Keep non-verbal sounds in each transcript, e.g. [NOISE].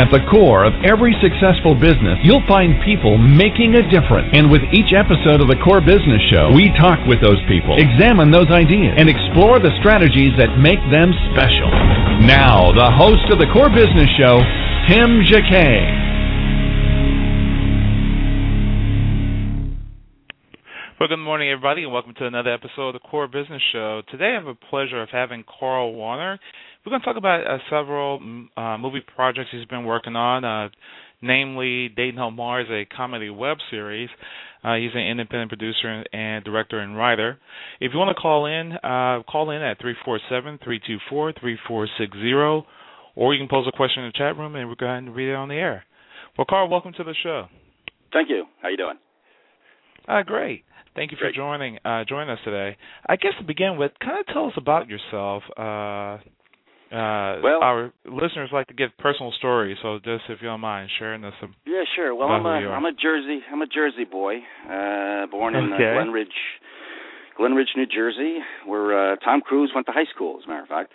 At the core of every successful business, you'll find people making a difference. And with each episode of the Core Business Show, we talk with those people, examine those ideas, and explore the strategies that make them special. Now, the host of the Core Business Show, Tim Jacquet. Well, good morning, everybody, and welcome to another episode of the Core Business Show. Today, I have a pleasure of having Carl Worner. We're going to talk about uh, several uh, movie projects he's been working on, uh, namely Dating on Mars, a comedy web series. Uh, he's an independent producer and director and writer. If you want to call in, uh, call in at 347-324-3460, or you can pose a question in the chat room and we're going to read it on the air. Well, Carl, welcome to the show. Thank you. How you doing? Uh, great. Thank you Great. for joining uh, joining us today. I guess to begin with, kind of tell us about yourself. Uh, uh, Well- our listeners like to give personal stories, so just if you don't mind sharing some. Yeah, sure. Well, I'm a. I'm a Jersey I'm a Jersey boy, uh, born in uh, Okay. Glen Ridge, Glenridge, New Jersey, where uh, Tom Cruise went to high school, as a matter of fact.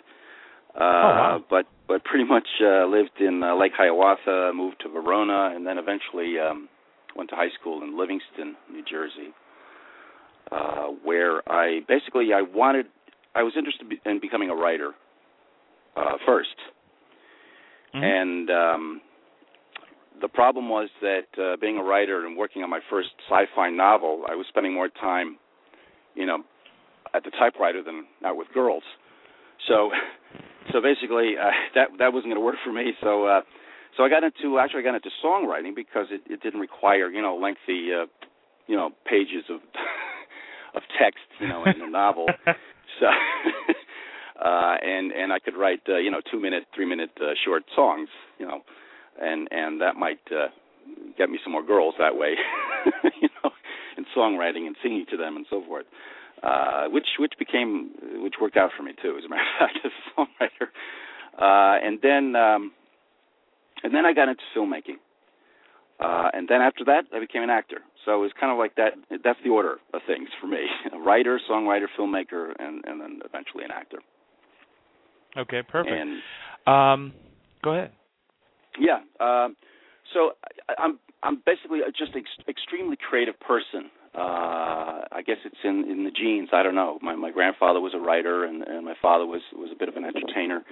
Uh, wow. But but pretty much uh, lived in uh, Lake Hiawatha, moved to Verona, and then eventually um, went to high school in Livingston, New Jersey, uh, where I basically I wanted I was interested in becoming a writer uh, 1st Mhm. and um, the problem was that uh, being a writer and working on my first sci-fi novel, I was spending more time, you know, at the typewriter than out with girls. So, [LAUGHS] so basically, uh, [LAUGHS] that that wasn't going to work for me. So, uh, so I got into actually I got into songwriting because it, it didn't require you know lengthy, uh, you know, pages of [LAUGHS] of text, you know, in a novel. So, uh, and and I could write uh, you know two minute, three minute uh, short songs, you know, and and that might uh, get me some more girls that way, [LAUGHS] you know, in songwriting and singing to them and so forth. Uh, which which became which worked out for me too, as a matter of fact, [LAUGHS] as a songwriter. Uh, and then um, and then I got into filmmaking. Uh, and then after that, I became an actor. So it was kind of like that. That's the order of things for me: [LAUGHS] a writer, songwriter, filmmaker, and and then eventually an actor. Okay, perfect. And um, go ahead. yeah, um, so I, I'm I'm basically just an ex- extremely creative person. Uh, I guess it's in in the genes. I don't know. My my grandfather was a writer, and and my father was was a bit of an entertainer.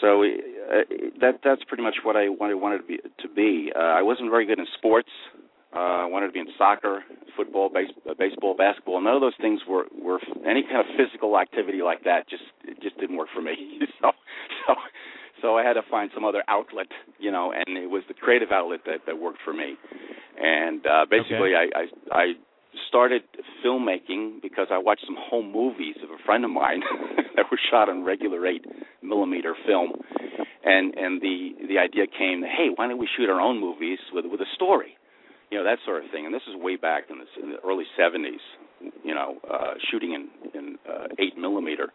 So uh, that that's pretty much what I wanted wanted to be. To be. Uh, I wasn't very good in sports. Uh, I wanted to be in soccer, football, base, uh, baseball, basketball. None of those things were were any kind of physical activity like that. Just just didn't work for me. [LAUGHS] so so so I had to find some other outlet, you know, and it was the creative outlet that that worked for me. And uh, basically, I, I I started filmmaking because I watched some home movies of a friend of mine [LAUGHS] that were shot on regular eight millimeter film, and and the the idea came, hey, why don't we shoot our own movies with with a story, you know, that sort of thing. And this is way back in the, in the early '70s, you know, uh, shooting in in uh, eight millimeter.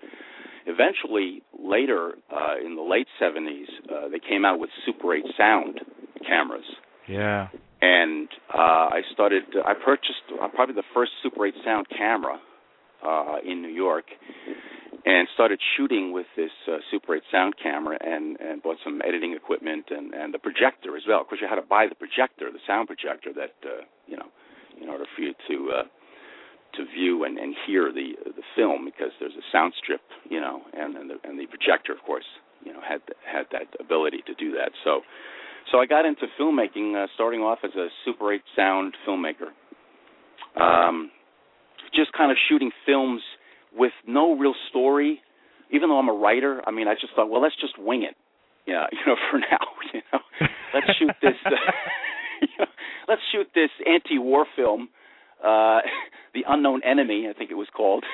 Eventually, later uh, in the late '70s, uh, they came out with Super 8 sound cameras Yeah. and uh, I started. I purchased uh, probably the first Super 8 sound camera uh, in New York, and started shooting with this uh, Super 8 sound camera, and and bought some editing equipment and and the projector as well. Of course, you had to buy the projector, the sound projector, that uh, you know, in order for you to uh, to view and, and hear the the film because there's a sound strip, you know, and and the, and the projector, of course, you know, had had that ability to do that. So. So I got into filmmaking, uh, starting off as a Super 8 sound filmmaker. Um, just kind of shooting films with no real story. Even though I'm a writer, I mean, I just thought, well, let's just wing it. Yeah, [LAUGHS] you know, for now, [LAUGHS] you know, let's shoot this. Uh, you know, let's shoot this anti-war film, uh, [LAUGHS] The Unknown Enemy, I think it was called. [LAUGHS]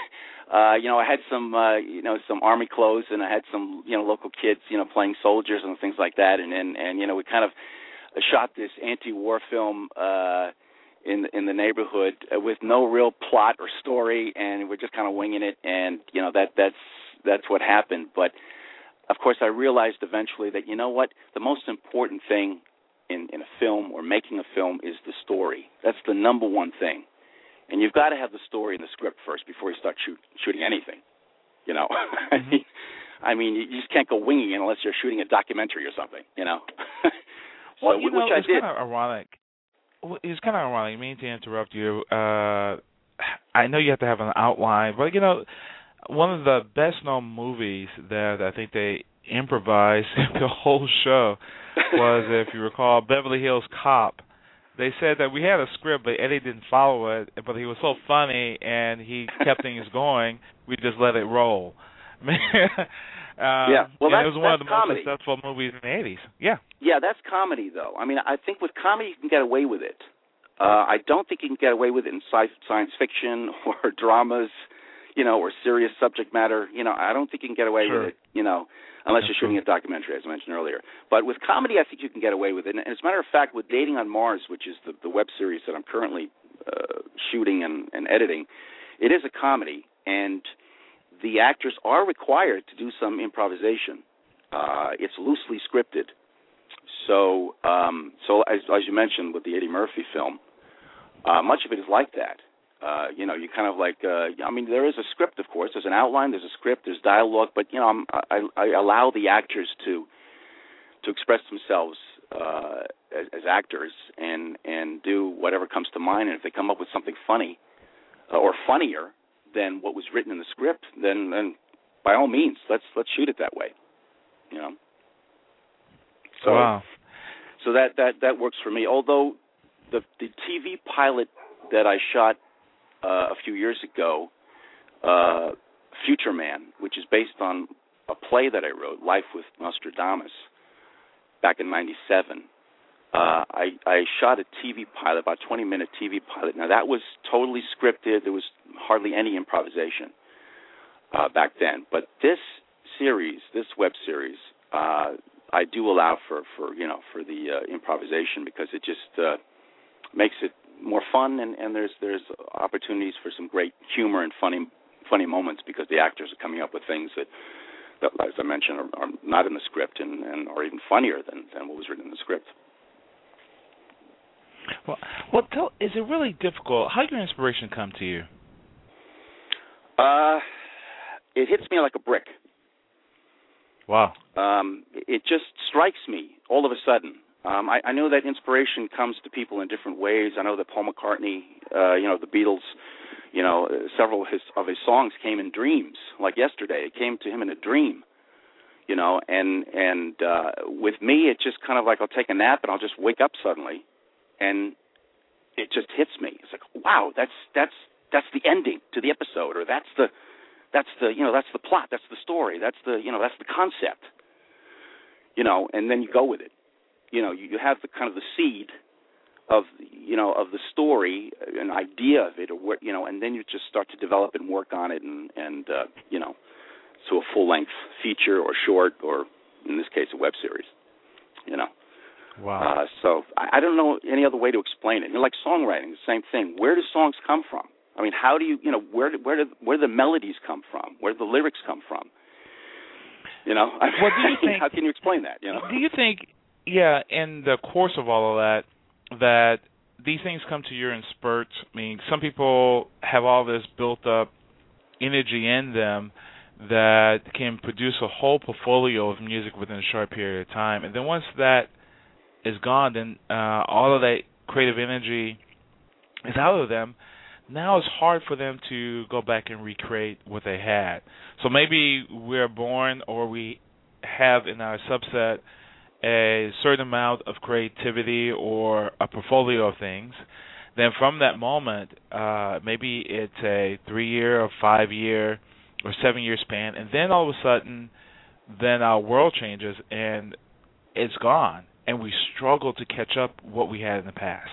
Uh, you know, I had some, uh, you know, some army clothes, and I had some, you know, local kids, you know, playing soldiers and things like that, and and and you know, we kind of shot this anti-war film uh, in in the neighborhood with no real plot or story, and we're just kind of winging it, and you know, that that's that's what happened. But of course, I realized eventually that you know what, the most important thing in in a film or making a film is the story. That's the number one thing, and you've got to have the story and the script first before you start shoot, shooting anything. You know, [LAUGHS] mm-hmm. I mean, you just can't go winging it unless you're shooting a documentary or something. You know. [LAUGHS] so, well, you know, which I did. Kind of ironic. It's kind of ironic. I mean to interrupt you. Uh I know you have to have an outline, but you know, one of the best known movies that I think they improvised [LAUGHS] the whole show was, if you recall, Beverly Hills Cop. They said that we had a script, but Eddie didn't follow it. But he was so funny and he kept [LAUGHS] things going. We just let it roll. um, [LAUGHS] yeah, well, that's, it was one of the comedy. most successful movies in the '80s. Yeah, yeah, that's comedy, though. I mean, I think with comedy you can get away with it. Uh, I don't think you can get away with it in sci- science fiction [LAUGHS] or dramas, you know, or serious subject matter. You know, I don't think you can get away sure. with it. You know, unless That's you're shooting true. a documentary, as I mentioned earlier. But with comedy, I think you can get away with it. And as a matter of fact, with Dating on Mars, which is the, the web series that I'm currently uh, shooting and, and editing, it is a comedy, and the actors are required to do some improvisation. Uh, it's loosely scripted. So, um, so as, as you mentioned with the Eddie Murphy film, uh, much of it is like that. Uh, you know, you kind of like. Uh, I mean, there is a script, of course. There's an outline. There's a script. There's dialogue. But you know, I'm, I, I allow the actors to to express themselves uh, as, as actors and and do whatever comes to mind. And if they come up with something funny uh, or funnier than what was written in the script, then then by all means, let's let's shoot it that way. You know. So, wow. So that that that works for me. Although the the TV pilot that I shot uh, a few years ago, uh, Future Man, which is based on a play that I wrote, Life with Nostradamus, back in '97. Uh, I, I shot a TV pilot, about 20 minute TV pilot. Now that was totally scripted. There was hardly any improvisation uh, back then. But this series, this web series, uh, I do allow for for you know for the uh, improvisation because it just uh, makes it more fun and, and there's there's opportunities for some great humor and funny funny moments because the actors are coming up with things that, that as I mentioned, are, are not in the script and, and are even funnier than, than what was written in the script. Well, well, tell, is it really difficult? How did your inspiration come to you? Uh, it hits me like a brick. Wow. Um, it just strikes me all of a sudden. Um, I, I know that inspiration comes to people in different ways. I know that Paul McCartney, uh, you know, the Beatles, you know, uh, several of his of his songs came in dreams. Like yesterday, it came to him in a dream. You know, and and uh, with me, it's just kind of like I'll take a nap and I'll just wake up suddenly, and it just hits me. It's like, wow, that's that's that's the ending to the episode, or that's the that's the you know that's the plot, that's the story, that's the you know that's the concept. You know, and then you go with it you know you, you have the kind of the seed of you know of the story an idea of it or what you know and then you just start to develop and work on it and and uh you know to a full length feature or short or in this case a web series you know. Wow. Uh so I, I don't know any other way to explain it. You know, like songwriting the same thing. Where do songs come from? I mean how do you you know where do, where do where do the melodies come from? Where do the lyrics come from? You know? [LAUGHS] What do you think how can you explain that you know? do you think yeah, in the course of all of that, that these things come to you in spurts. I mean, some people have all this built up energy in them that can produce a whole portfolio of music within a short period of time, and then once that is gone, then uh, all of that creative energy is out of them. Now it's hard for them to go back and recreate what they had. So maybe we're born or we have in our subset a certain amount of creativity or a portfolio of things, then from that moment, uh, maybe it's a three year or five year or seven year span, and then all of a sudden, then our world changes and it's gone, and we struggle to catch up what we had in the past.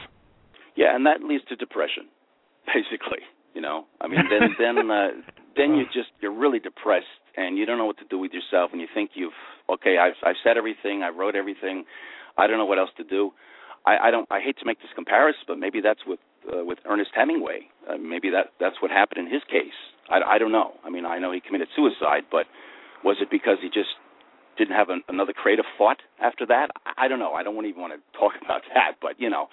Yeah, and that leads to depression, [LAUGHS] basically. You know, I mean, then then uh, then you [LAUGHS] just you're really depressed and you don't know what to do with yourself, and you think you've okay, I've I've said everything, I wrote everything, I don't know what else to do. I, I don't. I hate to make this comparison, but maybe that's with uh, with Ernest Hemingway. Uh, maybe that that's what happened in his case. I, I don't know. I mean, I know he committed suicide, but was it because he just didn't have an, another creative thought after that. I, I don't know. I don't even want to talk [LAUGHS] about that, but you know,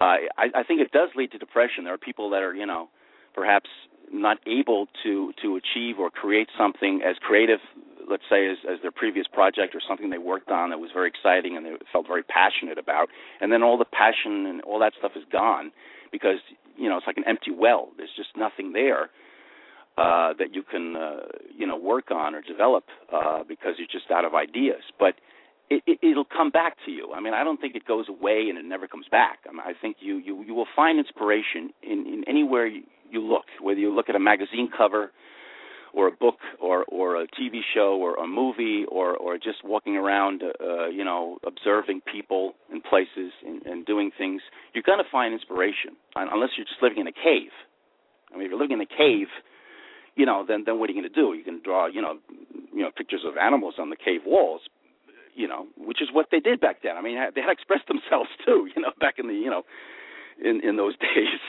uh, I, I think it does lead to depression. There are people that are, you know, perhaps not able to to achieve or create something as creative let's say as, as their previous project or something they worked on that was very exciting and they felt very passionate about. And then all the passion and all that stuff is gone because you know it's like an empty well. There's just nothing there uh that you can uh you know work on or develop uh because you're just out of ideas. But it, it it'll come back to you. I mean i don't think it goes away and it never comes back. I mean i think you you you will find inspiration in in anywhere you, you look, whether you look at a magazine cover or a book or or a TV show or a movie or or just walking around uh, you know observing people and places and, and doing things you're going to find inspiration. Unless you're just living in a cave. I mean if you're living in a cave you know then then what are you going to do? You can draw you know you know pictures of animals on the cave walls you know which is what they did back then. I mean they had expressed themselves [LAUGHS] too you know back in the you know in in those [LAUGHS] days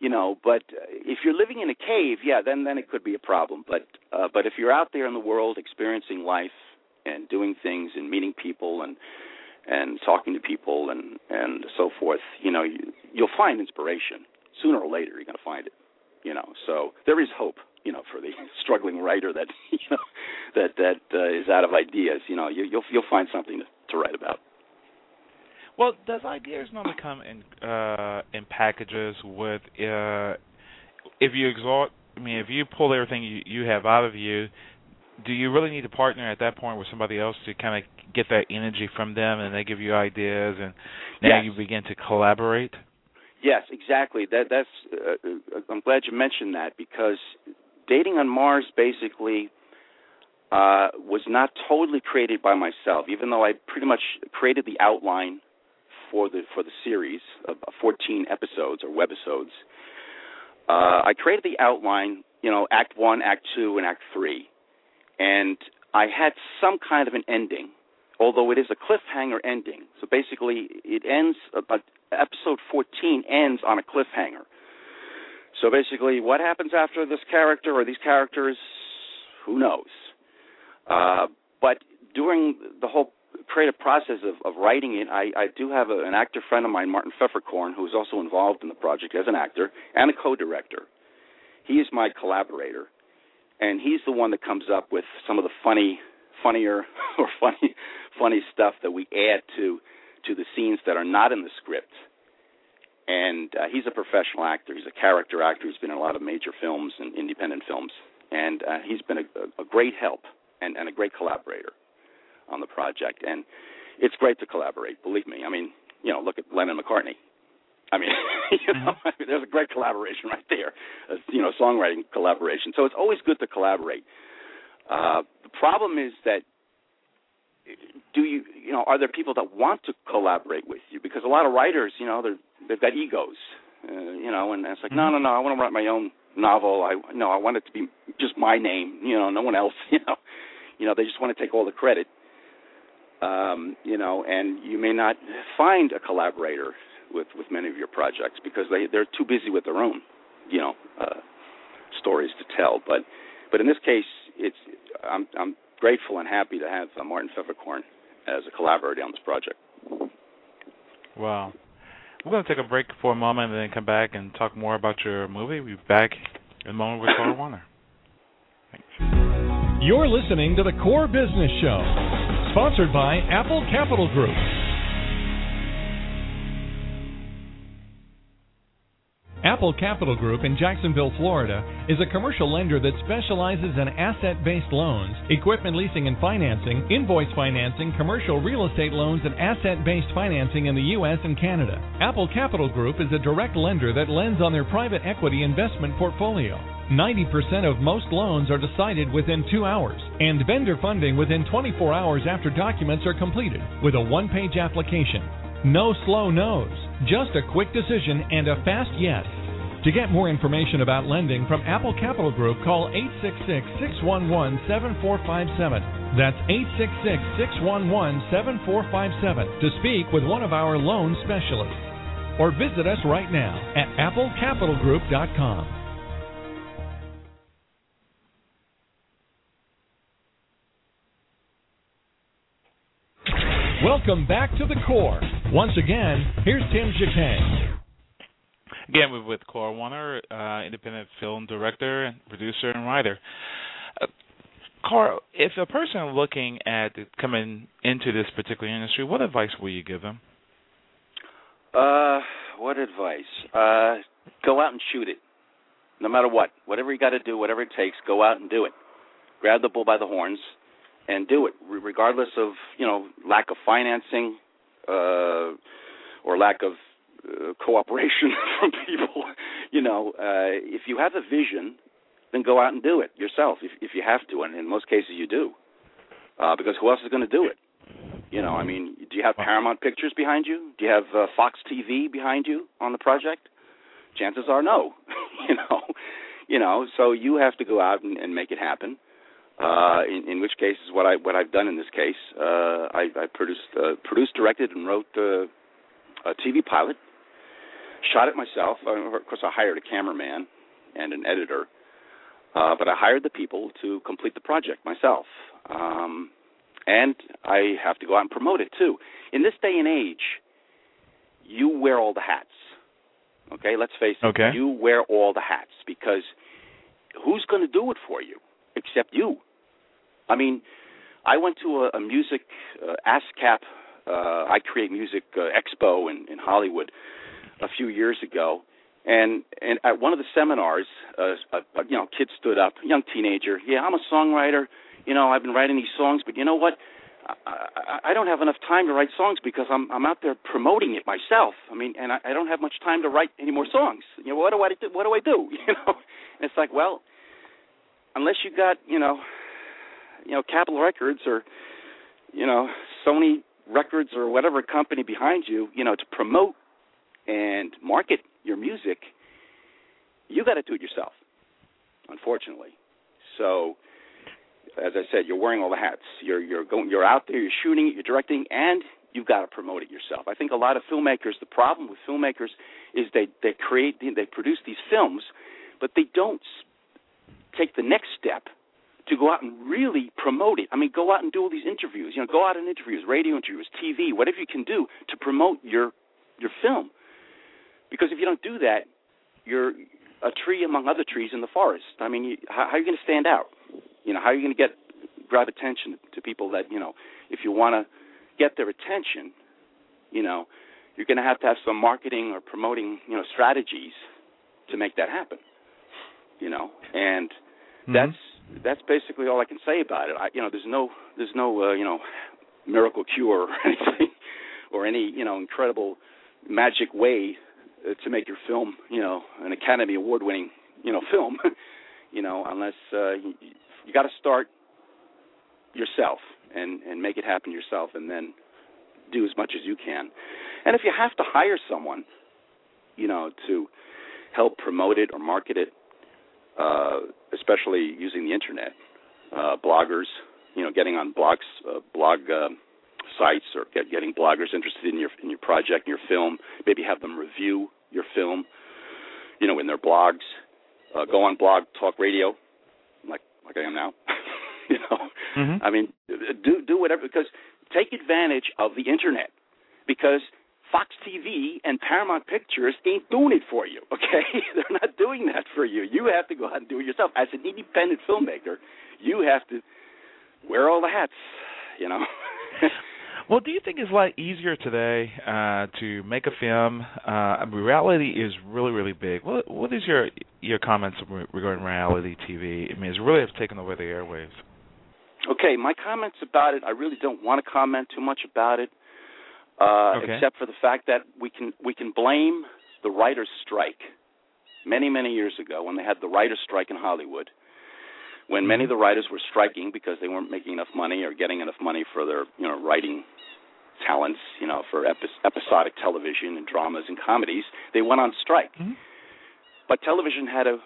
you know but if you're living in a cave yeah then then it could be a problem. But uh but if you're out there in the world experiencing life and doing things and meeting people and and talking to people and and so forth you know you, you'll find inspiration. Sooner or later you're going to find it you know. So there is hope you know for the [LAUGHS] struggling writer that [LAUGHS] you know that that uh, is out of ideas you know. You you'll you'll find something to, to write about well, does ideas normally come in uh, in packages with uh, if you exalt? I mean, if you pull everything you, you have out of you, do you really need to partner at that point with somebody else to kind of get that energy from them, and they give you ideas, and now yes. you begin to collaborate? Yes, exactly. That that's. Uh, I'm glad you mentioned that because dating on Mars basically uh, was not totally created by myself, even though I pretty much created the outline for the for the series of 14 episodes or webisodes. Uh, I created the outline, you know, Act One, Act Two, and Act Three, and I had some kind of an ending, although it is a cliffhanger ending. So basically, it ends. Uh, episode 14 ends on a cliffhanger. So basically, what happens after this character or these characters, who knows? Uh, but during the whole creative process of, of writing it, I, I do have a, an actor friend of mine, Martin Pfefferkorn, who is also involved in the project as an actor and a co-director. He is my collaborator, and he's the one that comes up with some of the funny, funnier [LAUGHS] or funny, funny stuff that we add to to the scenes that are not in the script. And uh, he's a professional actor. He's a character actor. He's been in a lot of major films and independent films, and uh, he's been a, a great help and, and a great collaborator on the project, and it's great to collaborate. Believe me. I mean, you know, look at Lennon McCartney. I mean, [LAUGHS] you know, I mean, [LAUGHS] there's a great collaboration right there. Uh, you know, songwriting collaboration. So it's always good to collaborate. Uh, the problem is that do you you know are there people that want to collaborate with you because a lot of writers you know they're they've got egos uh, you know and it's like no Mm-hmm. no no I want to write my own novel I no I want it to be just my name you know no one else [LAUGHS] you know you know they just want to take all the credit um, you know, and you may not find a collaborator with with many of your projects because they they're too busy with their own, you know, uh, stories to tell. But but in this case, it's I'm I'm grateful and happy to have uh, Martin Pfefferkorn as a collaborator on this project. Wow. We're going to take a break for a moment and then come back and talk more about your movie. We'll be back in a moment with Carl Worner. Thanks. You're listening to the Core Business Show, sponsored by Apple Capital Group. Apple Capital Group in Jacksonville, Florida is a commercial lender that specializes in asset based loans, equipment leasing and financing, invoice financing, commercial real estate loans, and asset based financing in the U.S. and Canada. Apple Capital Group is a direct lender that lends on their private equity investment portfolio. 90% of most loans are decided within two hours, and vendor funding within 24 hours after documents are completed with a one page application. No slow no's, just a quick decision and a fast yes. To get more information about lending from Apple Capital Group, call 866 611 7457. That's 866 611 7457 to speak with one of our loan specialists. Or visit us right now at applecapitalgroup.com. Welcome back to the core. Once again, here's Tim Jacquet. Again, we're with Carl Worner, uh, independent film director, and producer, and writer. Uh, Carl, if a person looking at coming into this particular industry, what advice will you give them? Uh, what advice? Uh, go out and shoot it, no matter what. Whatever you got to do, whatever it takes, go out and do it. Grab the bull by the horns and do it, regardless of you know lack of financing uh, or lack of uh, cooperation [LAUGHS] from people. You know, uh, if you have a vision, then go out and do it yourself if, if you have to, and in most cases you do, uh, because who else is going to do it? You know, I mean, do you have Paramount Pictures behind you? Do you have uh, Fox TV behind you on the project? Chances are no. [LAUGHS] you know, you know, so you have to go out and, and make it happen. Uh, in, in which case is what I what I've done in this case. Uh, I, I produced, uh, produced, directed, and wrote uh, a TV pilot. Shot it myself. Uh, of course, I hired a cameraman and an editor, uh, but I hired the people to complete the project myself. Um, and I have to go out and promote it too. In this day and age, you wear all the hats. Okay, let's face it. Okay. You wear all the hats because who's going to do it for you except you? I mean, I went to a, a music uh, ASCAP, uh, I Create Music uh, Expo in, in Hollywood a few years ago, and and at one of the seminars, uh, a, a you know kid stood up, young teenager. Yeah, I'm a songwriter. You know, I've been writing these songs, but you know what? I, I don't have enough time to write songs because I'm I'm out there promoting it myself. I mean, and I, I don't have much time to write any more songs. You know, what do I do? What do I do? [LAUGHS] You know, and it's like, well, unless you got you know you know Capitol Records or you know Sony Records or whatever company behind you, you know, to promote and market your music, you got to do it yourself. Unfortunately, so as I said, you're wearing all the hats. You're you're going, you're out there, you're shooting it, you're directing, and you've got to promote it yourself. I think a lot of filmmakers, the problem with filmmakers is they they create they produce these films, but they don't take the next step to go out and really promote it. I mean, go out and do all these interviews. You know, go out and interviews, radio interviews, TV, whatever you can do to promote your your film. Because if you don't do that, you're a tree among other trees in the forest. I mean, you, how, how are you going to stand out? You know, how are you going to get grab attention to people that you know? If you want to get their attention, you know, you're going to have to have some marketing or promoting, you know, strategies to make that happen. You know, and mm-hmm. that's that's basically all I can say about it. I, you know, there's no there's no uh, you know miracle cure or [LAUGHS] anything or any you know incredible magic way uh, to make your film you know an Academy Award winning you know [LAUGHS] film. you know, unless uh, you, you got to start yourself and and make it happen yourself, and then do as much as you can. And if you have to hire someone, you know, to help promote it or market it, uh, especially using the internet, uh, bloggers, you know, getting on blogs, uh, blog uh, sites, or get, getting bloggers interested in your in your project, your film. Maybe have them review your film, you know, in their blogs. Uh, go on Blog Talk Radio, like like I am now. [LAUGHS] you know, mm-hmm. I mean, do do whatever because take advantage of the internet because Fox TV and Paramount Pictures ain't doing it for you, [LAUGHS] okay? They're not doing that for you. You have to go out and do it yourself. As an independent filmmaker, you have to wear all the hats, you know. [LAUGHS] well, do you think it's a lot easier today uh, to make a film? Uh, reality is really, really big. What What is your your comments regarding reality TV? I mean, it's really have taken over the airwaves. Okay, my comments about it. I really don't want to comment too much about it uh, okay. except for the fact that we can we can blame the writers' strike. Many many years ago, when they had the writers' strike in Hollywood, when many of the writers were striking because they weren't making enough money or getting enough money for their you know writing talents, you know, for epi- episodic television and dramas and comedies, they went on strike. Mm-hmm. But television had to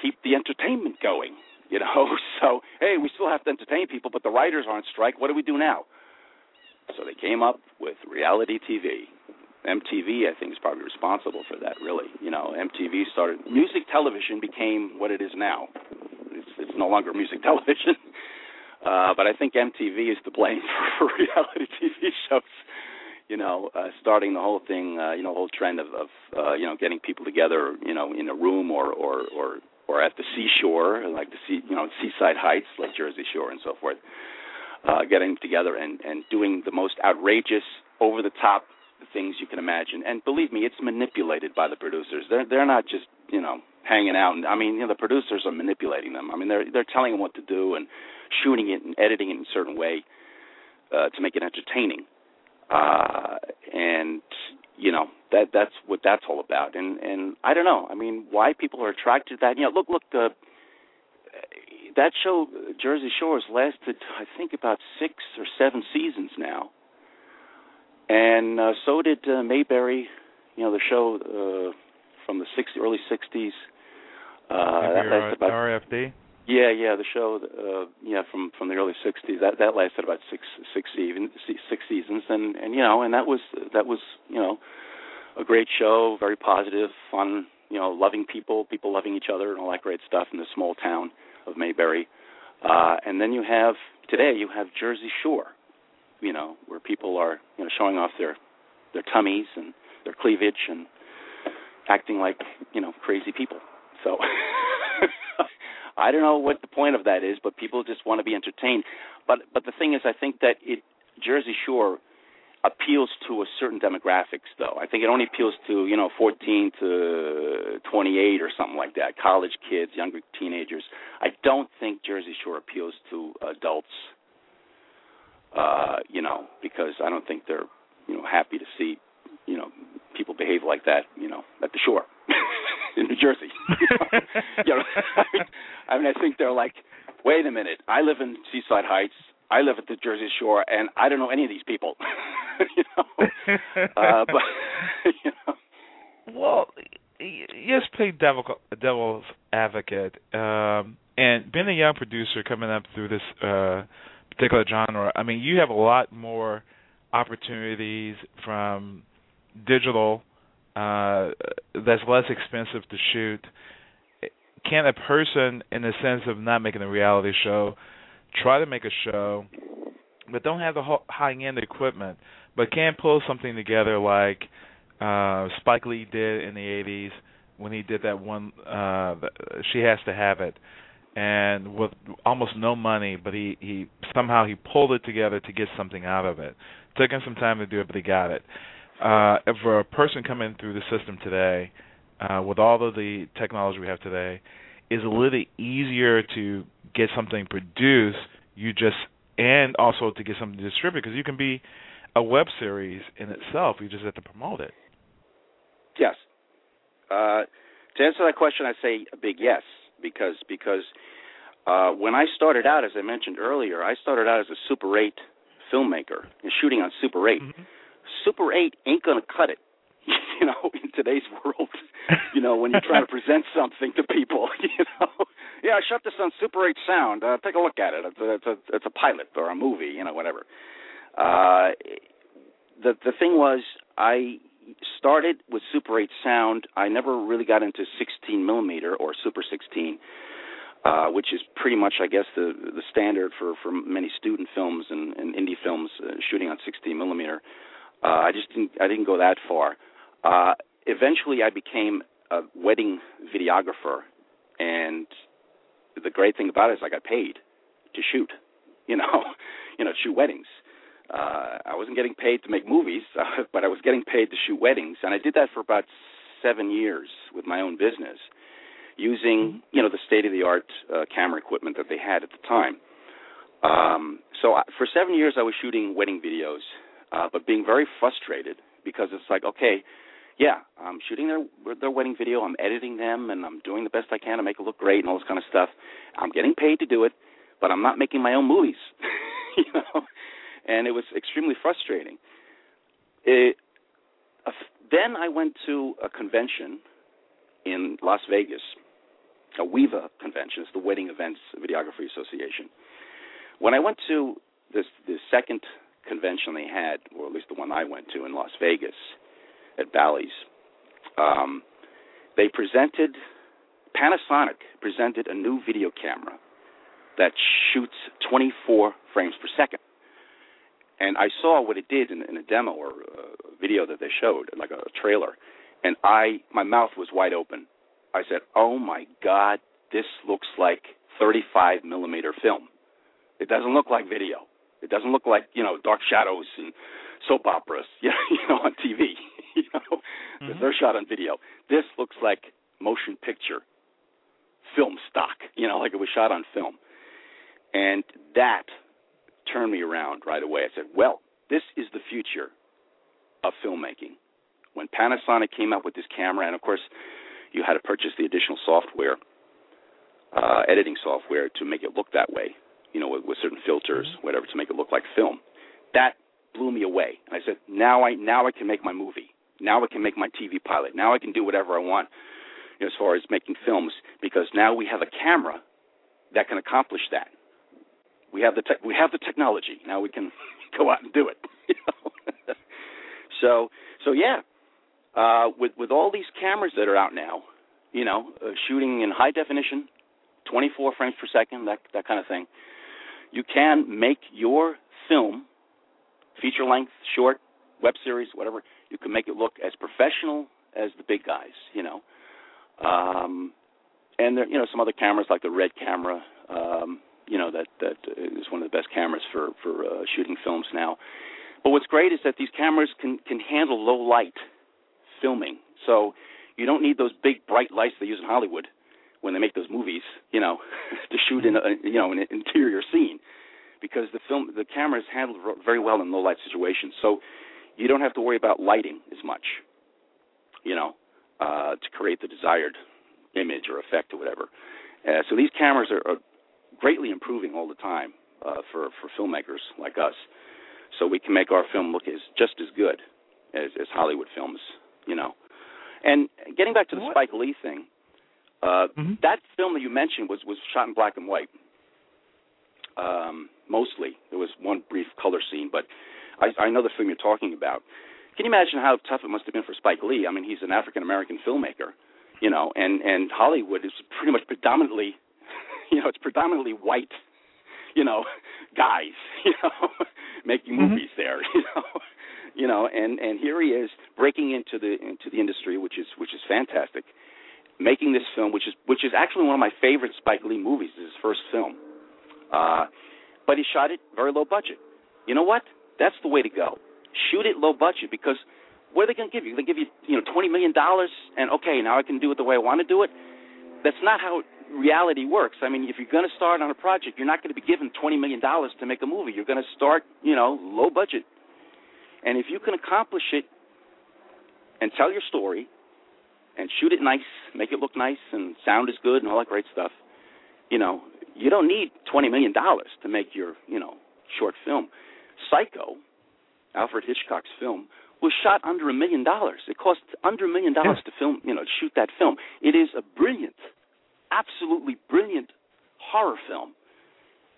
keep the entertainment going, you know. [LAUGHS] So hey, we still have to entertain people, but the writers are on strike. What do we do now? So they came up with reality TV. MTV, I think, is probably responsible for that. Really, you know, MTV started music television became what it is now. It's, it's no longer music [LAUGHS] television. Uh, but I think MTV is to blame [LAUGHS] for reality TV shows. You know, uh, starting the whole thing, uh, you know, whole trend of, of uh, you know, getting people together, you know, in a room or or or or at the seashore, like the sea, you know, seaside heights like Jersey Shore and so forth. Uh, getting together and and doing the most outrageous, over the top things you can imagine. And believe me, it's manipulated by the producers. They're they're not just you know hanging out. And I mean, you know, the producers are manipulating them. I mean, they're they're telling them what to do and shooting it and editing it in a certain way uh, to make it entertaining. Uh, and you know that that's what that's all about. And and I don't know. I mean, why people are attracted to that? You know, look look the. That show, Jersey Shore, has lasted, I think, about six or seven seasons now and uh, so did uh, Mayberry. You know, the show uh, from the 60, early '60s. Uh, that lasted about RFD. Yeah, yeah, the show, uh, yeah, from from the early '60s. That that lasted about six six even six seasons, and and you know, and that was that was you know a great show, very positive, fun, you know, loving people, people loving each other, and all that great stuff in the small town of Mayberry. Uh, and then you have today you have Jersey Shore, you know, where people are, you know, showing off their their tummies and their cleavage and acting like, you know, crazy people. So [LAUGHS] I don't know what the point of that is, but people just want to be entertained. But but the thing is I think that it Jersey Shore appeals to a certain demographics though. I think it only appeals to, you know, 14 to 28 or something like that, college kids, younger teenagers. I don't think Jersey Shore appeals to adults uh, you know, because I don't think they're, you know, happy to see, you know, people behave like that, you know, at the shore [LAUGHS] in New Jersey. [LAUGHS] [LAUGHS] you know, I mean, I mean, I think they're like, wait a minute, I live in Seaside Heights. I live at the Jersey Shore, and I don't know any of these people. [LAUGHS] you know, [LAUGHS] uh, but [LAUGHS] you know. Well, yes, play devil devil's advocate, um, and being a young producer coming up through this uh, particular genre, I mean, you have a lot more opportunities from digital uh, that's less expensive to shoot. Can a person, in the sense of not making a reality show, try to make a show, but don't have the high-end equipment, but can pull something together like uh, Spike Lee did in the '80s when he did that one? Uh, she has to have it and with almost no money, but he he somehow he pulled it together to get something out of it. Took him some time to do it, but he got it. Uh, for a person coming through the system today, uh, with all of the technology we have today, is a little easier to get something produced. You just and also to get something distributed because you can be a web series in itself. You just have to promote it. Yes. Uh, to answer that question, I say a big yes because because uh, when I started out, as I mentioned earlier, I started out as a Super 8 filmmaker and shooting on Super 8. Mm-hmm. Super 8 ain't gonna cut it, [LAUGHS] you know, in today's world. [LAUGHS] you know, when you're trying to present something to people, [LAUGHS] you know, yeah, I shot this on Super 8 sound. Uh, take a look at it. It's a, it's a it's a pilot or a movie, you know, whatever. Uh, the the thing was, I started with Super 8 sound. I never really got into 16 millimeter or Super 16, uh, which is pretty much, I guess, the the standard for for many student films and, and indie films uh, shooting on 16 millimeter. Uh, I just didn't I didn't go that far. Uh, eventually, I became a wedding videographer, and the great thing about it is I got paid to shoot. You know, [LAUGHS] you know, shoot weddings uh, I wasn't getting paid to make movies, uh, [LAUGHS] but I was getting paid to shoot weddings, and I did that for about seven years with my own business, using you know the state of the art uh, camera equipment that they had at the time. Um, so I, for seven years, I was shooting wedding videos, uh, but being very frustrated because it's like, okay, yeah, I'm shooting their their wedding video, I'm editing them, and I'm doing the best I can to make it look great and all this kind of stuff. I'm getting paid to do it, but I'm not making my own movies. [LAUGHS] you know and it was extremely frustrating. It, uh, then I went to a convention in Las Vegas, a WEVA convention, it's the Wedding Events Videography Association. When I went to this the second convention they had, or at least the one I went to in Las Vegas at Bally's, um, they presented Panasonic presented a new video camera that shoots 24 frames per second. And I saw what it did in, in a demo or a video that they showed, like a trailer, and I my mouth was wide open. I said, "Oh my God, this looks like 35 millimeter film. It doesn't look like video. It doesn't look like you know dark shadows and soap operas, [LAUGHS] you know, on TV. you know, mm-hmm. they're shot on video. This looks like motion picture film stock. You know, like it was shot on film, and that turned me around right away. I said, "Well, this is the future of filmmaking." When Panasonic came out with this camera, and of course, you had to purchase the additional software, uh, editing software, to make it look that way. You know, with, with certain filters, mm-hmm. whatever, to make it look like film. That blew me away. And I said, now I now I can make my movie. Now I can make my TV pilot. Now I can do whatever I want you know, as far as making films because now we have a camera that can accomplish that. We have the te- we have the technology. Now we can [LAUGHS] go out and do it. You [LAUGHS] know? so so yeah, uh, with with all these cameras that are out now, you know, uh, shooting in high definition, 24 frames per second, that that kind of thing, you can make your film feature length, short, web series, whatever. You can make it look as professional as the big guys, you know. Um, and there, you know, some other cameras like the Red camera, um, you know, that that is one of the best cameras for for uh, shooting films now. But what's great is that these cameras can can handle low light filming, so you don't need those big bright lights they use in Hollywood when they make those movies, you know, [LAUGHS] to shoot in a you know an interior scene because the film the camera is handled very well in low light situations. So you don't have to worry about lighting as much, you know, uh, to create the desired image or effect or whatever. Uh, so these cameras are, are greatly improving all the time uh, for for filmmakers like us. So we can make our film look as just as good as, as Hollywood films, you know. And getting back to the what? Spike Lee thing, uh, mm-hmm. that film that you mentioned was was shot in black and white um, mostly. There was one brief color scene, but I, I know the film you're talking about. Can you imagine how tough it must have been for Spike Lee? I mean, he's an African American filmmaker, you know, and and Hollywood is pretty much predominantly, [LAUGHS] you know, it's predominantly white, you know, [LAUGHS] guys, [LAUGHS] you know, making mm-hmm. movies there, you know, you know, and and here he is breaking into the into the industry, which is which is fantastic, making this film, which is which is actually one of my favorite Spike Lee movies. Is his first film uh, but he shot it very low budget. You know what? That's the way to go. Shoot it low budget because what are they going to give you? They give you you know twenty million dollars and okay now I can do it the way I want to do it. That's not how reality works. I mean, if you're going to start on a project, you're not going to be given twenty million dollars to make a movie. You're going to start you know low budget, and if you can accomplish it and tell your story and shoot it nice, make it look nice, and sound is good and all that great stuff, you know, you don't need twenty million dollars to make your you know short film. Psycho, Alfred Hitchcock's film, was shot under a million dollars. It cost under a million dollars to film, you know, to shoot that film. It is a brilliant, absolutely brilliant horror film,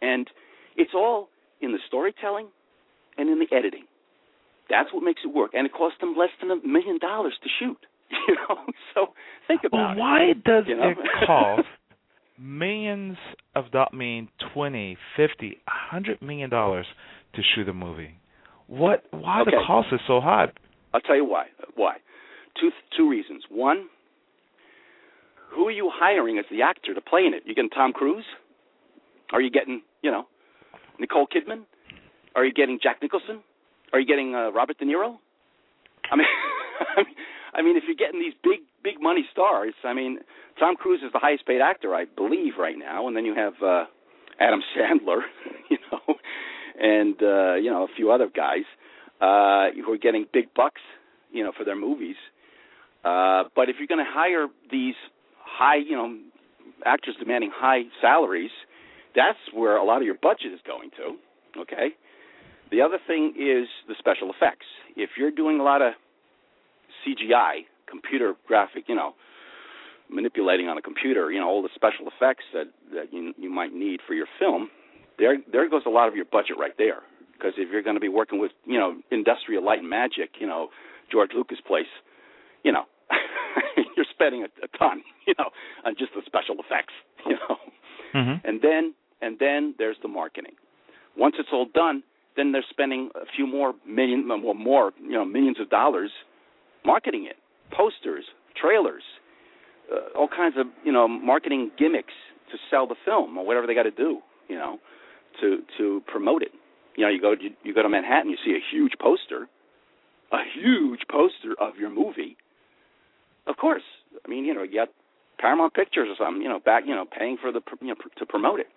and it's all in the storytelling and in the editing. That's what makes it work, and it cost them less than a million dollars to shoot. [LAUGHS] You know, so think about well, why it. Why does you know? it [LAUGHS] cost millions of dollars, mean twenty, fifty, a hundred million dollars to shoot a movie. What? Why okay. the cost is so high? I'll tell you why. Why? Two two reasons. One, who are you hiring as the actor to play in it? You getting Tom Cruise? Are you getting you know Nicole Kidman? Are you getting Jack Nicholson? Are you getting uh, Robert De Niro? I mean, [LAUGHS] I mean, if you're getting these big big money stars, I mean, Tom Cruise is the highest paid actor, I believe, right now, and then you have uh, Adam Sandler, [LAUGHS] you know, and uh, you know a few other guys uh, who are getting big bucks, you know, for their movies. Uh, but if you're going to hire these high, you know, actors demanding high salaries, that's where a lot of your budget is going to. Okay. The other thing is the special effects. If you're doing a lot of CGI, computer graphic, you know, manipulating on a computer, you know, all the special effects that that you you might need for your film, there there goes a lot of your budget right there. Because if you're going to be working with, you know, industrial light and magic, you know, George Lucas place, you know, [LAUGHS] you're spending a, a ton, [LAUGHS] you know, on just the special effects, [LAUGHS] you know. Mm-hmm. And then and then there's the marketing. Once it's all done, then they're spending a few more million, well, more, you know, millions of dollars marketing it, posters, trailers, uh, all kinds of, you know, marketing gimmicks to sell the film or whatever they got to do, you know, to to promote it. You know, you go you, you go to Manhattan, you see a huge poster, a huge poster of your movie. Of course, I mean, you know, you got Paramount Pictures or something, you know, back, you know, paying for the, you know, to promote it.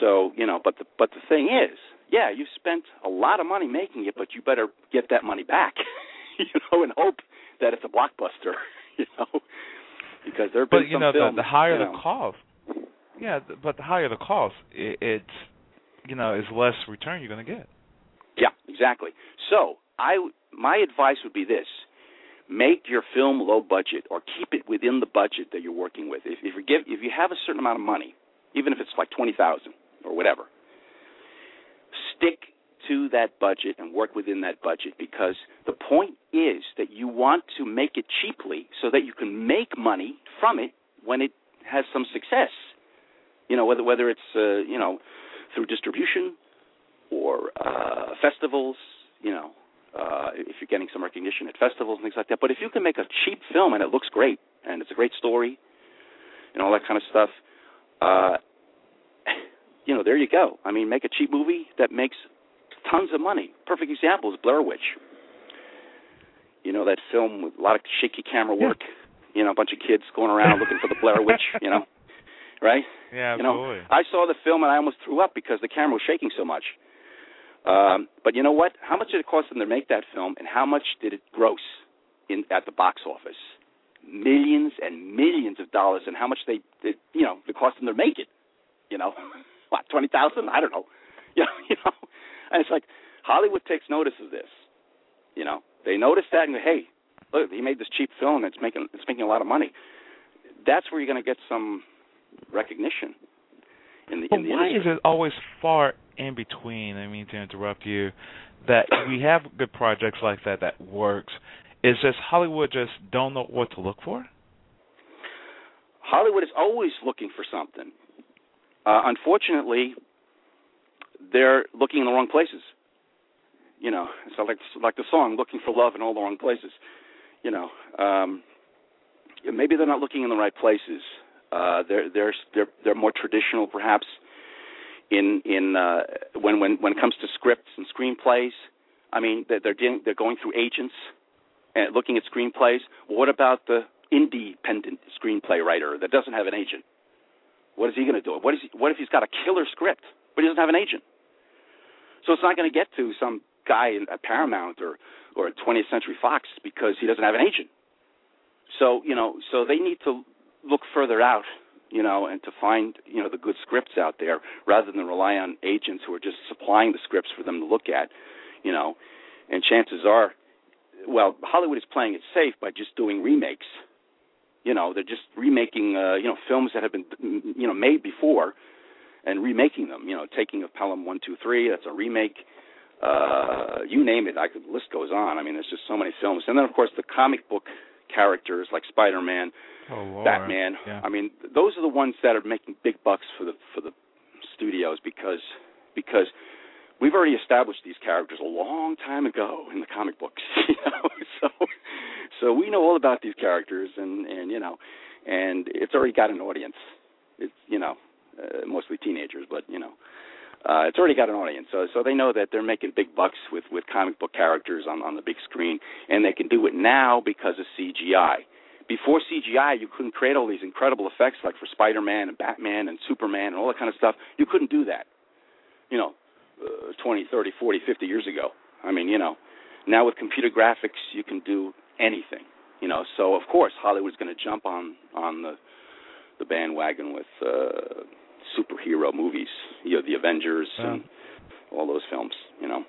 So, you know, but the but the thing is, yeah, you spent a lot of money making it, but you better get that money back, [LAUGHS] you know, and hope that it's a blockbuster, [LAUGHS] you know, because there. But you know, films, the, the higher you know, the cost, yeah, but the higher the cost, it, it's you know, is less return you're going to get. Yeah, exactly. So I my advice would be this: make your film low budget or keep it within the budget that you're working with. If, if you give if you have a certain amount of money, even if it's like twenty thousand or whatever, stick to that budget and work within that budget because the point is that you want to make it cheaply so that you can make money from it when it has some success. You know, whether whether it's uh, you know through distribution or uh, festivals, you know, uh, if you're getting some recognition at festivals and things like that. But if you can make a cheap film and it looks great and it's a great story and all that kind of stuff, uh, [LAUGHS] you know, there you go. I mean, make a cheap movie that makes tons of money. Perfect example is Blair Witch. You know that film with a lot of shaky camera work. You know, a bunch of kids going around looking for the Blair Witch. You know, [LAUGHS] right? Yeah, you know, absolutely. I saw the film and I almost threw up because the camera was shaking so much. Um, but you know what? How much did it cost them to make that film, and how much did it gross in at the box office? Millions and millions of dollars, and how much they, they you know, it cost them to make it. You know, [LAUGHS] what twenty thousand? I don't know. [LAUGHS] You know, [LAUGHS] you know, and it's like Hollywood takes notice of this. You know, they notice that and go, hey, look, he made this cheap film that's making it's making a lot of money. That's where you're going to get some recognition in the But in the why industry. is it always far in between? I mean to interrupt you. That we have good projects like that that works. Is just Hollywood just don't know what to look for? Hollywood is always looking for something. Uh, unfortunately, they're looking in the wrong places. You know, it's like like the song "Looking for Love in All the Wrong Places." You know, um, maybe they're not looking in the right places. Uh, they're they're they're they're more traditional, perhaps, in in uh, when when when it comes to scripts and screenplays. I mean, they're they're, dealing, they're going through agents and looking at screenplays. What about the independent screenplay writer that doesn't have an agent? What is he going to do? What is he, what if he's got a killer script but he doesn't have an agent? So it's not going to get to some guy in, at Paramount or or at 20th Century Fox because he doesn't have an agent. So you know, so they need to look further out, you know, and to find you know the good scripts out there rather than rely on agents who are just supplying the scripts for them to look at, you know. And chances are, well, Hollywood is playing it safe by just doing remakes. You know, they're just remaking uh, you know films that have been you know made before and remaking them. You know, taking of Pelham One Two Three, that's a remake. Uh, you name it, I could. The list goes on. I mean, there's just so many films, and then of course the comic book characters like Spider-Man, Oh. Batman. Yeah. I mean, those are the ones that are making big bucks for the for the studios because because we've already established these characters a long time ago in the comic books. [LAUGHS] You know, so so we know all about these characters, and and you know, and it's already got an audience. It's you know, uh, mostly teenagers, but you know. Uh, it's already got an audience, so so they know that they're making big bucks with with comic book characters on on the big screen, and they can do it now because of CGI before CGI, you couldn't create all these incredible effects like for Spider-Man and Batman and Superman and all that kind of stuff. You couldn't do that, you know, uh, 20, 30, 40, 50 years ago. I mean, you know, now with computer graphics, you can do anything, you know. So of course, Hollywood's going to jump on on the the bandwagon with uh, superhero movies, you know, the Avengers Yeah. and all those films, you know.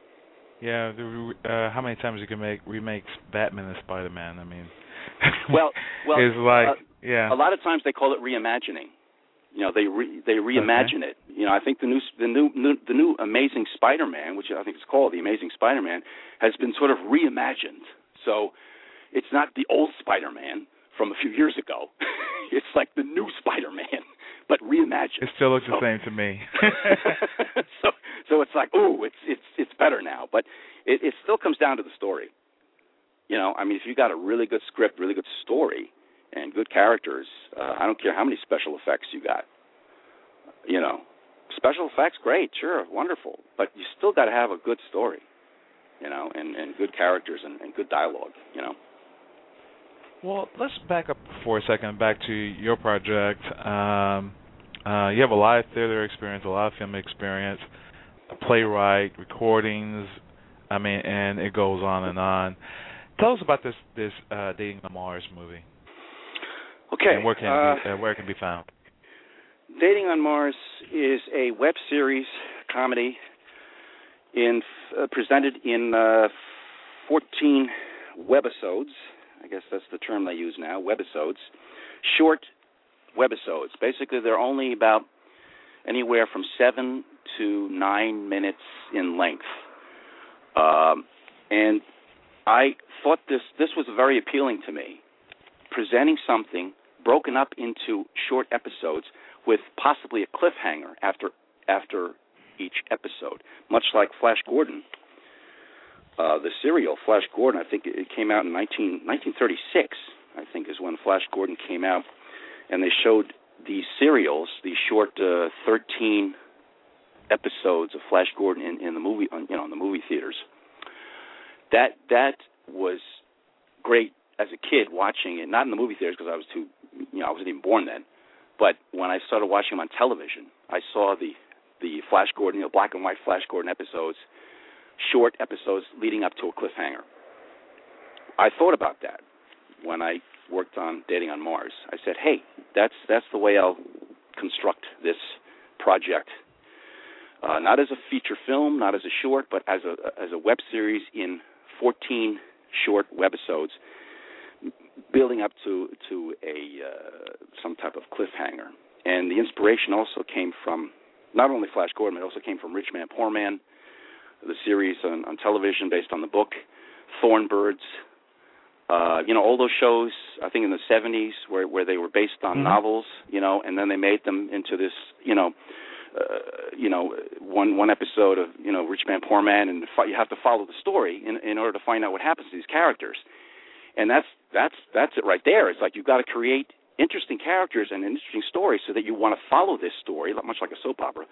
Yeah, the, uh, how many times you can make remakes Batman and Spider Man? I mean, [LAUGHS] Well, well, it's like uh, yeah, a lot of times they call it reimagining. You know, they re, they reimagine it. You know, I think the new the new, new the new Amazing Spider-Man, which I think it's called the Amazing Spider-Man, has been sort of reimagined. So it's not the old Spider-Man from a few years ago. [LAUGHS] it's like the new Spider-Man, [LAUGHS] but reimagined. It still looks so, the same to me. so so it's like, ooh, it's it's it's better now, but it, it still comes down to the story. You know, I mean, if you got a really good script, really good story, and good characters, uh, I don't care how many special effects you got. You know, special effects, great, sure, wonderful, but you still got to have a good story. You know, and and good characters and, and good dialogue. You know. Well, let's back up for a second, back to your project. Um, uh, you have a lot of theater experience, a lot of film experience, a playwright, recordings. I mean, and it goes on and on. Tell us about this this uh, Dating on Mars movie. Okay. And where can uh, be, where it can be found? Dating on Mars is a web series comedy in uh, presented in uh, 14 webisodes I guess that's the term they use now, webisodes. Short webisodes. Basically, they're only about anywhere from seven to nine minutes in length. Um, and I thought this this was very appealing to me, presenting something broken up into short episodes with possibly a cliffhanger after after each episode, much like Flash Gordon uh, the serial Flash Gordon. I think it came out in 19, 1936. I think is when Flash Gordon came out, and they showed these serials, these short uh, 13 episodes of Flash Gordon in, in the movie, you know, in the movie theaters. That that was great as a kid watching it, not in the movie theaters because I was too, you know, I wasn't even born then. But when I started watching them on television, I saw the the Flash Gordon, you know, black and white Flash Gordon episodes short episodes leading up to a cliffhanger. I thought about that when I worked on Dating on Mars. I said, "Hey, that's that's the way I'll construct this project. Uh, not as a feature film, not as a short, but as a as a web series in 14 short webisodes, building up to to a uh, some type of cliffhanger. And the inspiration also came from not only Flash Gordon, but it also came from Rich Man Poor Man, the series on, on television based on the book, Thorn Birds. Uh, you know, all those shows I think in the '70s where where they were based on mm-hmm. novels, you know, and then they made them into this, you know, uh, you know, one one episode of you know Rich Man Poor Man, and you have to follow the story in in order to find out what happens to these characters. And that's that's that's it right there. It's like you've got to create interesting characters and an interesting story so that you want to follow this story, much like a soap opera.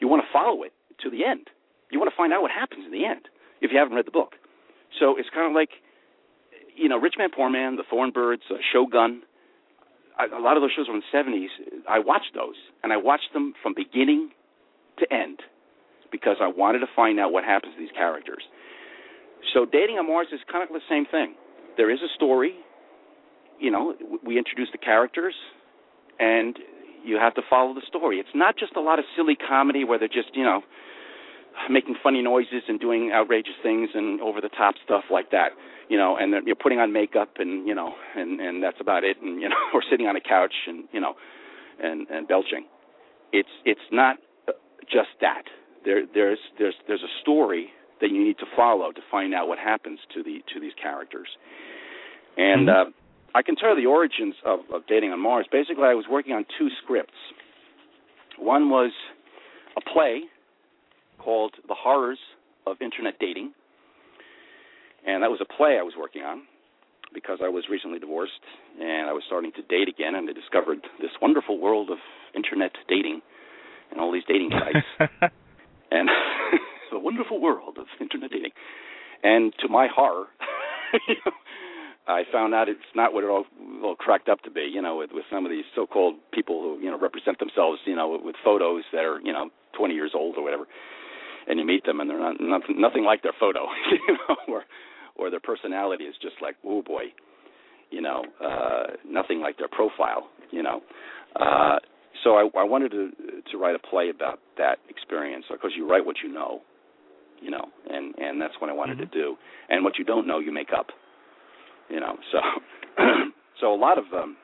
You want to follow it to the end you want to find out what happens in the end if you haven't read the book. So it's kind of like, you know, Rich Man Poor Man, The Thorn Birds, uh, Shogun. A lot of those shows in the 70s. I watched those, and I watched them from beginning to end because I wanted to find out what happens to these characters. So Dating on Mars is kind of the same thing. There is a story. You know, we introduce the characters, and you have to follow the story. It's not just a lot of silly comedy where they're just, you know, making funny noises and doing outrageous things and over the top stuff like that you know and you're putting on makeup and you know and and that's about it and you know [LAUGHS] or sitting on a couch and you know and and belching it's it's not just that there there's there's there's a story that you need to follow to find out what happens to the to these characters and mm-hmm. uh I can tell you the origins of, of dating on Mars. Basically, I was working on two scripts. One was a play called The Horrors of Internet Dating. And that was a play I was working on because I was recently divorced and I was starting to date again and I discovered this wonderful world of internet dating and all these dating sites. [LAUGHS] and [LAUGHS] the wonderful world of internet dating. And to my horror, [LAUGHS] I found out it's not what it all, all cracked up to be. You know, with, with some of these so-called people who you know represent themselves, you know, with photos that are you know 20 years old or whatever and you meet them and they're not nothing, nothing like their photo, you know, or or their personality is just like, oh boy, you know, uh, nothing like their profile, you know. Uh, so I, I wanted to to write a play about that experience because you write what you know, you know, and and that's what I wanted mm-hmm. to do. And what you don't know, you make up, you know. So [CLEARS THROAT] so a lot of um,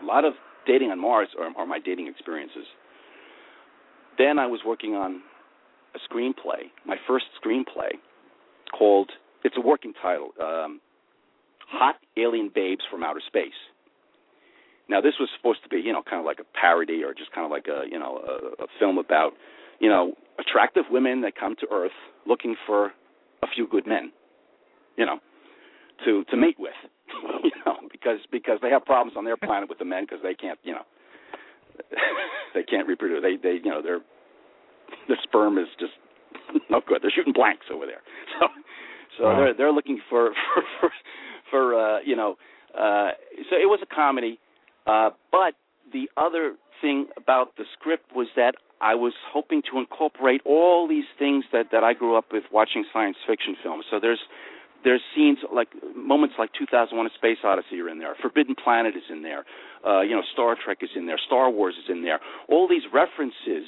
a lot of dating on Mars are, are my dating experiences. Then I was working on a screenplay, my first screenplay, called it's a working title, um, "Hot Alien Babes from Outer Space," Now this was supposed to be, you know, kind of like a parody or just kind of like a, you know, a, a film about, you know, attractive women that come to Earth looking for a few good men, you know, to to mate with, [LAUGHS] you know, because because they have problems on their planet with the men because they can't, you know, [LAUGHS] they can't reproduce. They they you know their the sperm is just [LAUGHS] no good. They're shooting blanks over there. So so wow. they're they're looking for [LAUGHS] for for, for uh, you know. Uh, so it was a comedy, uh, but the other thing about the script was that I was hoping to incorporate all these things that that I grew up with watching science fiction films. So there's there's scenes like moments like 2001: A Space Odyssey are in there. Forbidden Planet is in there. Uh, you know, Star Trek is in there. Star Wars is in there. All these references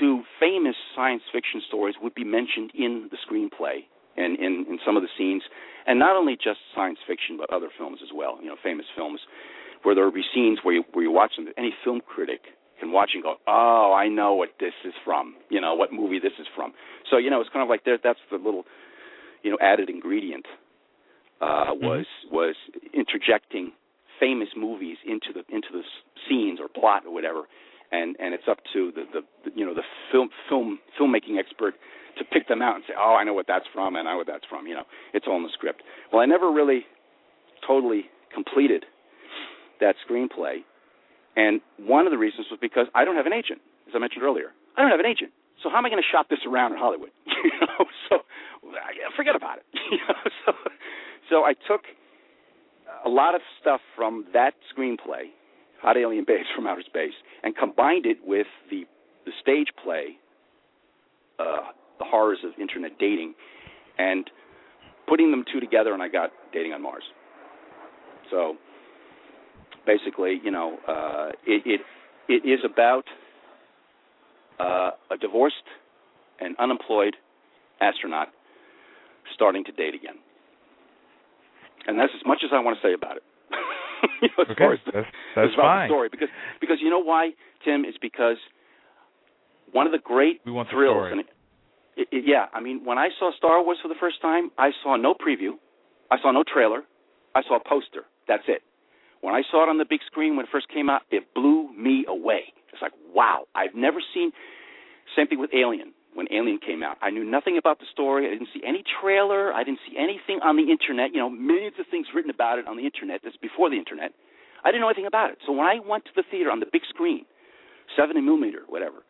to famous science fiction stories would be mentioned in the screenplay and in, in some of the scenes, and not only just science fiction, but other films as well. You know, famous films where there will be scenes where you where you watch them. Any film critic can watch and go, "Oh, I know what this is from." You know, what movie this is from. So you know, it's kind of like there. That's the little, you know, added ingredient uh, mm-hmm. was mm-hmm. was interjecting famous movies into the into the scenes or plot or whatever and and it's up to the, the, the you know the film film filmmaking expert to pick them out and say, oh, I know what that's from, and I know what that's from. You know, it's all in the script. Well, I never really totally completed that screenplay, and one of the reasons was because I don't have an agent, as I mentioned earlier. I don't have an agent, so how am I going to shop this around in Hollywood? [LAUGHS] you know, so forget about it. [LAUGHS] you know, so so I took a lot of stuff from that screenplay, Hot Alien Babes from Outer Space, and combined it with the the stage play uh, the horrors of internet dating, and putting them two together, and I got Dating on Mars. So basically, you know, uh, it, it it is about uh, a divorced and unemployed astronaut starting to date again, and that's as much as I want to say about it. [LAUGHS] you know, okay, that's, that's fine. story because because you know why Tim is because one of the great we want thrills and it, it, yeah, I mean, when I saw Star Wars for the first time, I saw no preview, I saw no trailer, I saw a poster. That's it. When I saw it on the big screen when it first came out, it blew me away. It's like, wow, I've never seen. Same thing with Alien. When Alien came out, I knew nothing about the story. I didn't see any trailer. I didn't see anything on the internet. You know, millions of things written about it on the internet. That's before the internet. I didn't know anything about it. So when I went to the theater on the big screen, 70 millimeter, whatever,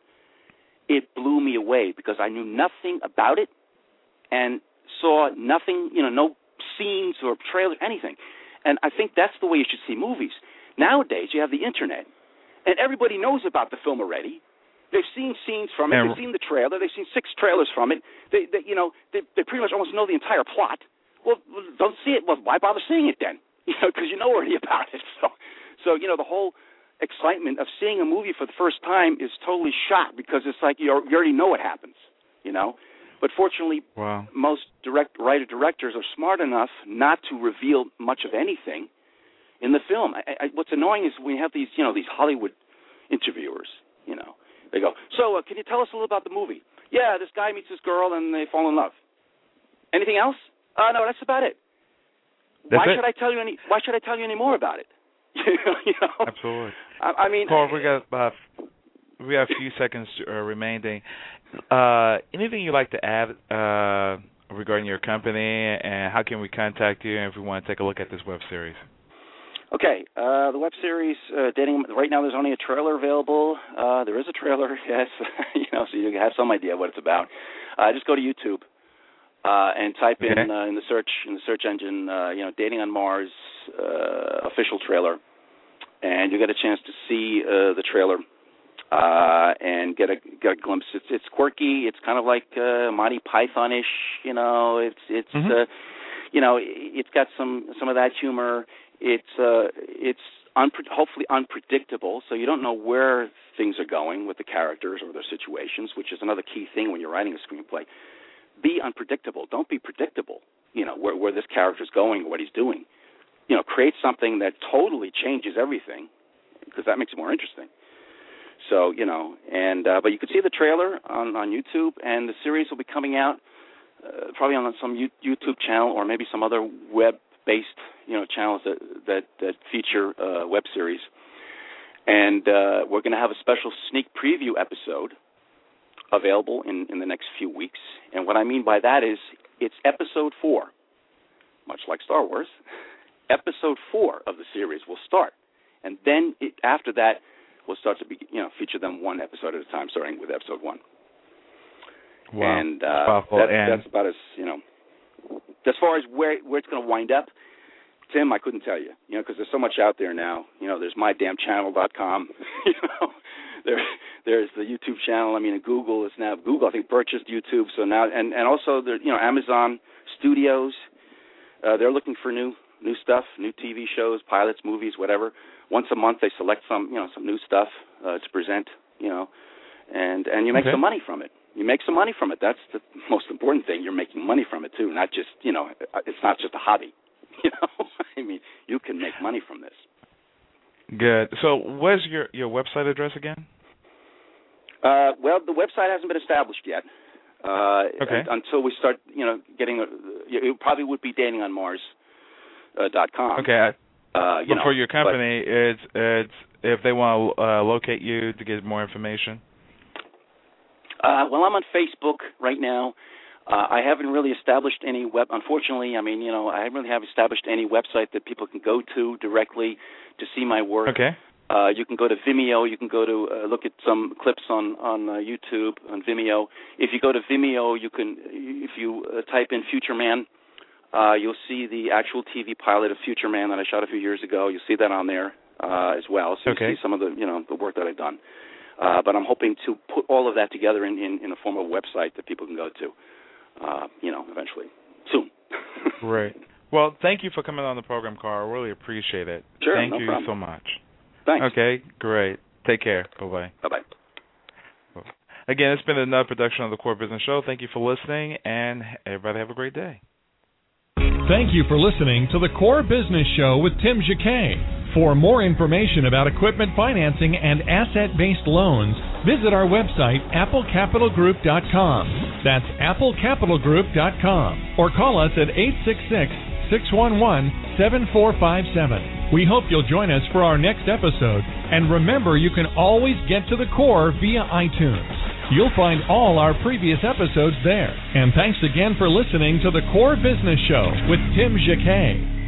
it blew me away because I knew nothing about it and saw nothing, you know, no scenes or trailers, anything. And I think that's the way you should see movies. Nowadays, you have the internet, and everybody knows about the film already. They've seen scenes from it. They've seen the trailer. They've seen six trailers from it. They, they you know, they, they pretty much almost know the entire plot. Well, don't see it. Well, why bother seeing it then? [LAUGHS] You know, because you know already [LAUGHS] about it. So, so you know, the whole excitement of seeing a movie for the first time is totally shot because it's like you you already know what happens, you know. But fortunately, wow. most direct writer directors are smart enough not to reveal much of anything in the film. I, I, what's annoying is we have these, you know, these Hollywood interviewers. You know, they go, "So, uh, can you tell us a little about the movie?" Yeah, this guy meets this girl and they fall in love. Anything else? Uh, no, that's about it. That's why it. should I tell you any? Why should I tell you any more about it? [LAUGHS] you know? Absolutely. I, I mean, Paul, we got uh, we have a few seconds uh, remaining. Uh, anything you'd like to add uh, regarding your company, and how can we contact you if we want to take a look at this web series? Okay, uh, the web series uh, dating. Right now, there's only a trailer available. Uh, there is a trailer, [LAUGHS] yes, [LAUGHS] you know, so you have some idea what it's about. Uh, just go to YouTube uh, and type okay. in uh, in the search in the search engine, uh, you know, dating on Mars uh, official trailer, and you get a chance to see uh, the trailer uh, and get a get a glimpse. It's it's quirky. It's kind of like uh, Monty Pythonish. You know, it's it's mm-hmm. uh, you know, it's got some some of that humor. It's uh, it's unpre- hopefully unpredictable, so you don't know where things are going with the characters or their situations, which is another key thing when you're writing a screenplay be unpredictable. Don't be predictable. You know where where this character's going, what he's doing. You know, create something that totally changes everything, because that makes it more interesting. So you know, and uh, but you can see the trailer on on YouTube, and the series will be coming out uh, probably on some YouTube channel or maybe some other web-based you know channels that that that feature uh, web series and uh, we're going to have a special sneak preview episode available in, in the next few weeks. And what I mean by that is it's episode four, much like Star Wars. [LAUGHS] Episode four of the series will start, and then it, after that, we'll start to be you know feature them one episode at a time, starting with episode one. Wow. And uh, Powerful. that, and that's about as you know. As far as where where it's going to wind up, Tim, I couldn't tell you. You know, because there's so much out there now. You know, there's mydamnchannel.com. [LAUGHS] you know, there there's the YouTube channel. I mean, Google is now Google. I think purchased YouTube, so now and and also the you know Amazon Studios. Uh, they're looking for new new stuff, new TV shows, pilots, movies, whatever. Once a month, they select some you know some new stuff uh, to present. You know, and and you make Okay. some money from it. You make some money from it. That's the [LAUGHS] most important thing. You're making money from it too, not just you know. It's not just a hobby. [LAUGHS] You know, I mean, you can make money from this. good. So, where's your your website address again? Uh, well, the website hasn't been established yet. Uh, Okay. Until we start, you know, getting. A, it probably would be datingonmars uh, dot com. Okay. Uh, you but know, for your but- company, it's it's if they want to uh, locate you to get more information. Uh, well, I'm on Facebook right now. Uh, I haven't really established any web. Unfortunately, I mean, you know, I really haven't established any website that people can go to directly to see my work. Okay. Uh, you can go to Vimeo. You can go to uh, look at some clips on on uh, YouTube on Vimeo. If you go to Vimeo, you can if you uh, type in Future Man, uh, you'll see the actual TV pilot of Future Man that I shot a few years ago. You'll see that on there uh, as well. So Okay. you see some of the you know the work that I've done. Uh, but I'm hoping to put all of that together in, in, in a form of a website that people can go to. Uh, you know, eventually, soon. [LAUGHS] right. Well, thank you for coming on the program, Carl. I Really appreciate it. Sure, Thank no you problem. so much. Thanks. Okay, great. Take care. Bye bye. Bye bye. Again, it's been another production of the Core Business Show. Thank you for listening, and everybody have a great day. Thank you for listening to the Core Business Show with Tim Jacquet. For more information about equipment financing and asset based loans, visit our website, applecapitalgroup.com. That's applecapitalgroup.com. Or call us at 866 611 7457. We hope you'll join us for our next episode. And remember, you can always get to the core via iTunes. You'll find all our previous episodes there. And thanks again for listening to the Core Business Show with Tim Jacquet.